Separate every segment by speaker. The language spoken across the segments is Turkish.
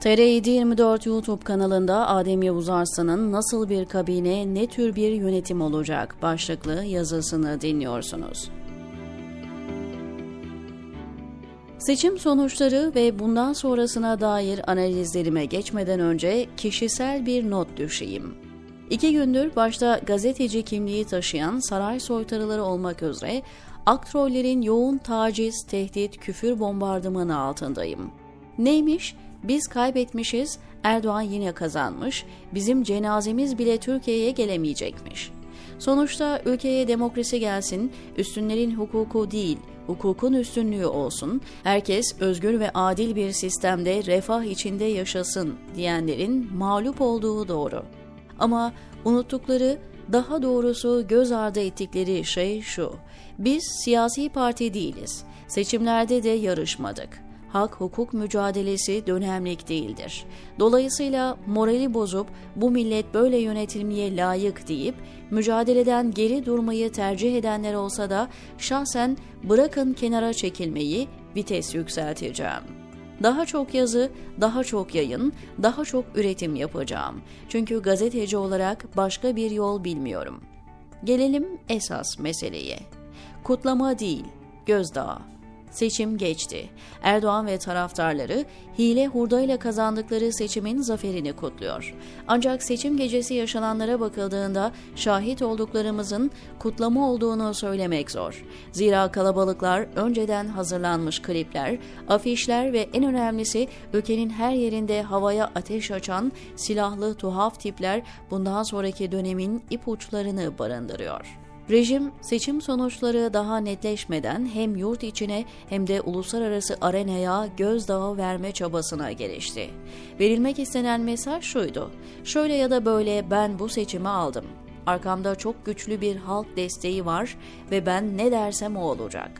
Speaker 1: TR724 YouTube kanalında Adem Yavuz Arslan'ın Nasıl bir kabine, ne tür bir yönetim olacak başlıklı yazısını dinliyorsunuz. Seçim sonuçları ve bundan sonrasına dair analizlerime geçmeden önce kişisel bir not düşeyim. İki gündür başta gazeteci kimliği taşıyan saray soytarıları olmak üzere aktrollerin yoğun taciz, tehdit, küfür bombardımanı altındayım. Neymiş? Biz kaybetmişiz, Erdoğan yine kazanmış, bizim cenazemiz bile Türkiye'ye gelemeyecekmiş. Sonuçta ülkeye demokrasi gelsin, üstünlerin hukuku değil, hukukun üstünlüğü olsun, herkes özgür ve adil bir sistemde refah içinde yaşasın diyenlerin mağlup olduğu doğru. Ama unuttukları, daha doğrusu göz ardı ettikleri şey şu. Biz siyasi parti değiliz. Seçimlerde de yarışmadık hak hukuk mücadelesi dönemlik değildir. Dolayısıyla morali bozup bu millet böyle yönetilmeye layık deyip mücadeleden geri durmayı tercih edenler olsa da şahsen bırakın kenara çekilmeyi vites yükselteceğim. Daha çok yazı, daha çok yayın, daha çok üretim yapacağım. Çünkü gazeteci olarak başka bir yol bilmiyorum. Gelelim esas meseleye. Kutlama değil, gözdağı. Seçim geçti. Erdoğan ve taraftarları hile hurdayla kazandıkları seçimin zaferini kutluyor. Ancak seçim gecesi yaşananlara bakıldığında şahit olduklarımızın kutlama olduğunu söylemek zor. Zira kalabalıklar önceden hazırlanmış klipler, afişler ve en önemlisi ülkenin her yerinde havaya ateş açan silahlı tuhaf tipler bundan sonraki dönemin ipuçlarını barındırıyor. Rejim seçim sonuçları daha netleşmeden hem yurt içine hem de uluslararası arenaya gözdağı verme çabasına gelişti. Verilmek istenen mesaj şuydu. Şöyle ya da böyle ben bu seçimi aldım. Arkamda çok güçlü bir halk desteği var ve ben ne dersem o olacak.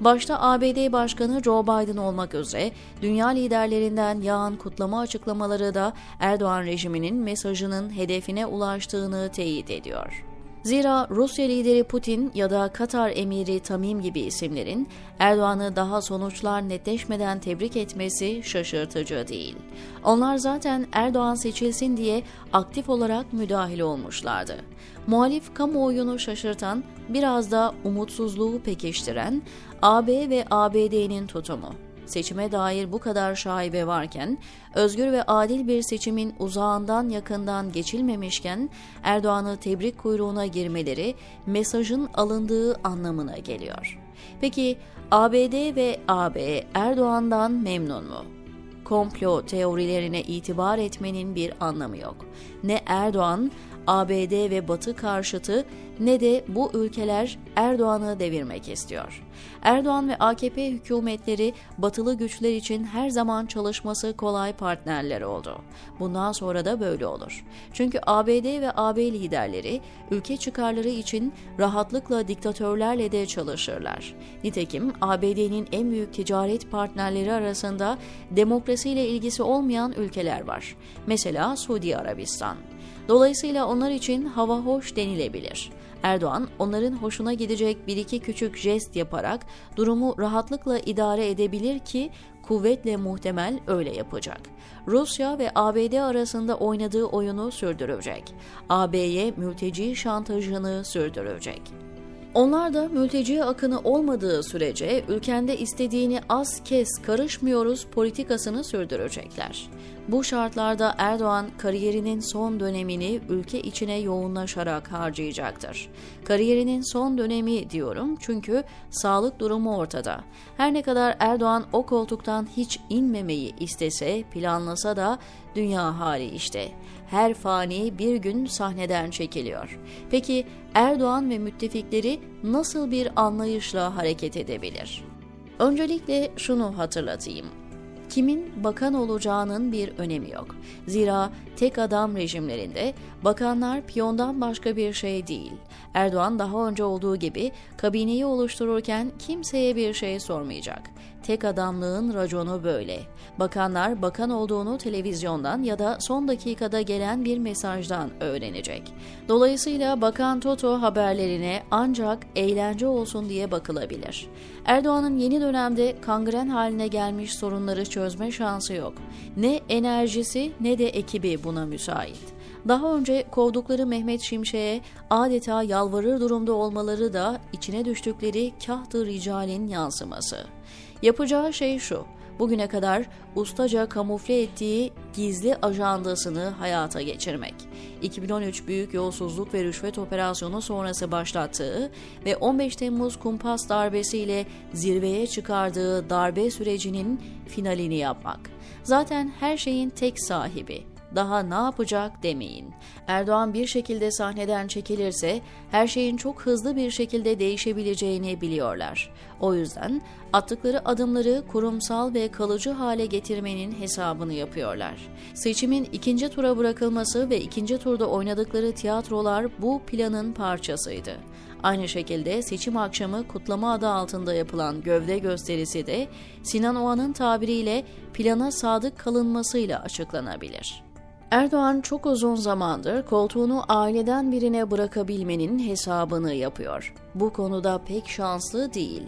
Speaker 1: Başta ABD Başkanı Joe Biden olmak üzere dünya liderlerinden yağan kutlama açıklamaları da Erdoğan rejiminin mesajının hedefine ulaştığını teyit ediyor. Zira Rusya lideri Putin ya da Katar emiri Tamim gibi isimlerin Erdoğan'ı daha sonuçlar netleşmeden tebrik etmesi şaşırtıcı değil. Onlar zaten Erdoğan seçilsin diye aktif olarak müdahil olmuşlardı. Muhalif kamuoyunu şaşırtan, biraz da umutsuzluğu pekiştiren AB ve ABD'nin tutumu seçime dair bu kadar şaibe varken, özgür ve adil bir seçimin uzağından yakından geçilmemişken Erdoğan'ı tebrik kuyruğuna girmeleri mesajın alındığı anlamına geliyor. Peki ABD ve AB Erdoğan'dan memnun mu? komplo teorilerine itibar etmenin bir anlamı yok. Ne Erdoğan, ABD ve Batı karşıtı ne de bu ülkeler Erdoğan'ı devirmek istiyor. Erdoğan ve AKP hükümetleri batılı güçler için her zaman çalışması kolay partnerler oldu. Bundan sonra da böyle olur. Çünkü ABD ve AB liderleri ülke çıkarları için rahatlıkla diktatörlerle de çalışırlar. Nitekim ABD'nin en büyük ticaret partnerleri arasında demokrasiyle ilgisi olmayan ülkeler var. Mesela Suudi Arabistan. Dolayısıyla onlar için hava hoş denilebilir. Erdoğan onların hoşuna gidecek bir iki küçük jest yaparak durumu rahatlıkla idare edebilir ki kuvvetle muhtemel öyle yapacak. Rusya ve ABD arasında oynadığı oyunu sürdürecek. AB'ye mülteci şantajını sürdürecek. Onlar da mülteci akını olmadığı sürece ülkende istediğini az kez karışmıyoruz politikasını sürdürecekler. Bu şartlarda Erdoğan kariyerinin son dönemini ülke içine yoğunlaşarak harcayacaktır. Kariyerinin son dönemi diyorum çünkü sağlık durumu ortada. Her ne kadar Erdoğan o koltuktan hiç inmemeyi istese, planlasa da dünya hali işte. Her fani bir gün sahneden çekiliyor. Peki Erdoğan ve müttefikleri nasıl bir anlayışla hareket edebilir? Öncelikle şunu hatırlatayım kimin bakan olacağının bir önemi yok. Zira tek adam rejimlerinde bakanlar piyondan başka bir şey değil. Erdoğan daha önce olduğu gibi kabineyi oluştururken kimseye bir şey sormayacak. Tek adamlığın raconu böyle. Bakanlar bakan olduğunu televizyondan ya da son dakikada gelen bir mesajdan öğrenecek. Dolayısıyla Bakan Toto haberlerine ancak eğlence olsun diye bakılabilir. Erdoğan'ın yeni dönemde kangren haline gelmiş sorunları çözme şansı yok. Ne enerjisi ne de ekibi buna müsait. Daha önce kovdukları Mehmet Şimşek'e adeta yalvarır durumda olmaları da içine düştükleri kahtı ricalin yansıması. Yapacağı şey şu, bugüne kadar ustaca kamufle ettiği gizli ajandasını hayata geçirmek. 2013 büyük yolsuzluk ve rüşvet operasyonu sonrası başlattığı ve 15 Temmuz kumpas darbesiyle zirveye çıkardığı darbe sürecinin finalini yapmak. Zaten her şeyin tek sahibi daha ne yapacak demeyin. Erdoğan bir şekilde sahneden çekilirse her şeyin çok hızlı bir şekilde değişebileceğini biliyorlar. O yüzden attıkları adımları kurumsal ve kalıcı hale getirmenin hesabını yapıyorlar. Seçimin ikinci tura bırakılması ve ikinci turda oynadıkları tiyatrolar bu planın parçasıydı. Aynı şekilde seçim akşamı kutlama adı altında yapılan gövde gösterisi de Sinan Oğan'ın tabiriyle plana sadık kalınmasıyla açıklanabilir. Erdoğan çok uzun zamandır koltuğunu aileden birine bırakabilmenin hesabını yapıyor. Bu konuda pek şanslı değil.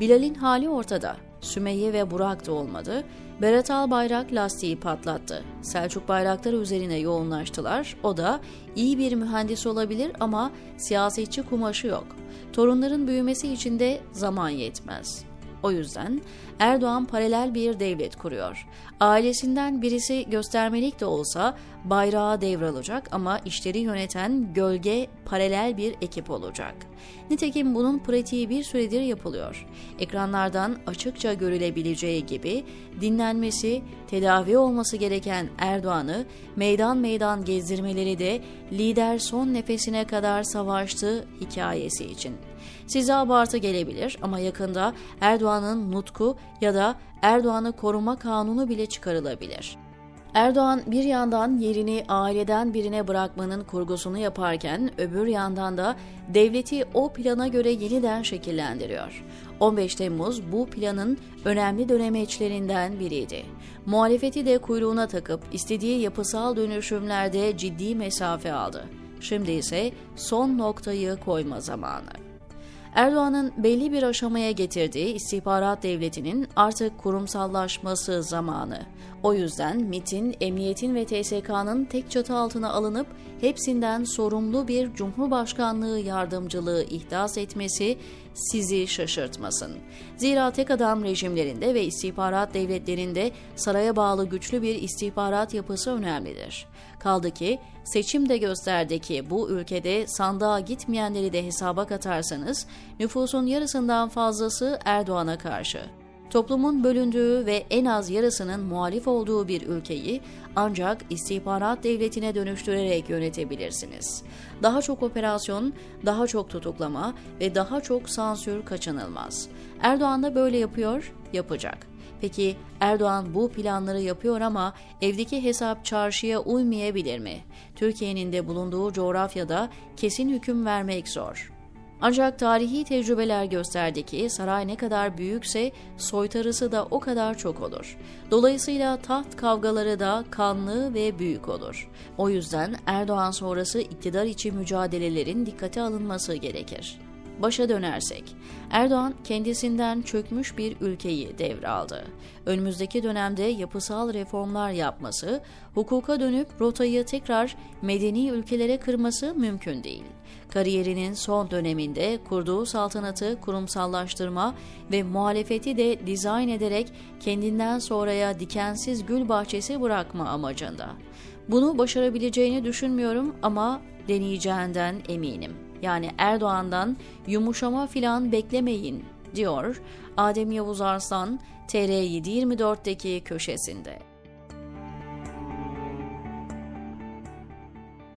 Speaker 1: Bilal'in hali ortada. Sümeyye ve Burak da olmadı. Berat Albayrak lastiği patlattı. Selçuk Bayraktar üzerine yoğunlaştılar. O da iyi bir mühendis olabilir ama siyasetçi kumaşı yok. Torunların büyümesi için de zaman yetmez. O yüzden Erdoğan paralel bir devlet kuruyor. Ailesinden birisi göstermelik de olsa bayrağı devralacak ama işleri yöneten gölge paralel bir ekip olacak. Nitekim bunun pratiği bir süredir yapılıyor. Ekranlardan açıkça görülebileceği gibi dinlenmesi, tedavi olması gereken Erdoğan'ı meydan meydan gezdirmeleri de lider son nefesine kadar savaştı hikayesi için. Size abartı gelebilir ama yakında Erdoğan'ın nutku ya da Erdoğan'ı koruma kanunu bile çıkarılabilir. Erdoğan bir yandan yerini aileden birine bırakmanın kurgusunu yaparken öbür yandan da devleti o plana göre yeniden şekillendiriyor. 15 Temmuz bu planın önemli dönemeçlerinden biriydi. Muhalefeti de kuyruğuna takıp istediği yapısal dönüşümlerde ciddi mesafe aldı. Şimdi ise son noktayı koyma zamanı. Erdoğan'ın belli bir aşamaya getirdiği istihbarat devletinin artık kurumsallaşması zamanı. O yüzden MIT'in, emniyetin ve TSK'nın tek çatı altına alınıp hepsinden sorumlu bir Cumhurbaşkanlığı yardımcılığı ihdas etmesi sizi şaşırtmasın. Zira tek adam rejimlerinde ve istihbarat devletlerinde saraya bağlı güçlü bir istihbarat yapısı önemlidir. Kaldı ki seçim de gösterdi ki bu ülkede sandığa gitmeyenleri de hesaba katarsanız nüfusun yarısından fazlası Erdoğan'a karşı. Toplumun bölündüğü ve en az yarısının muhalif olduğu bir ülkeyi ancak istihbarat devletine dönüştürerek yönetebilirsiniz. Daha çok operasyon, daha çok tutuklama ve daha çok sansür kaçınılmaz. Erdoğan da böyle yapıyor, yapacak. Peki Erdoğan bu planları yapıyor ama evdeki hesap çarşıya uymayabilir mi? Türkiye'nin de bulunduğu coğrafyada kesin hüküm vermek zor. Ancak tarihi tecrübeler gösterdi ki saray ne kadar büyükse soytarısı da o kadar çok olur. Dolayısıyla taht kavgaları da kanlı ve büyük olur. O yüzden Erdoğan sonrası iktidar içi mücadelelerin dikkate alınması gerekir. Başa dönersek, Erdoğan kendisinden çökmüş bir ülkeyi devraldı. Önümüzdeki dönemde yapısal reformlar yapması, hukuka dönüp rotayı tekrar medeni ülkelere kırması mümkün değil. Kariyerinin son döneminde kurduğu saltanatı kurumsallaştırma ve muhalefeti de dizayn ederek kendinden sonraya dikensiz gül bahçesi bırakma amacında. Bunu başarabileceğini düşünmüyorum ama deneyeceğinden eminim. Yani Erdoğan'dan yumuşama filan beklemeyin diyor Adem Yavuz Arslan TR724'deki köşesinde.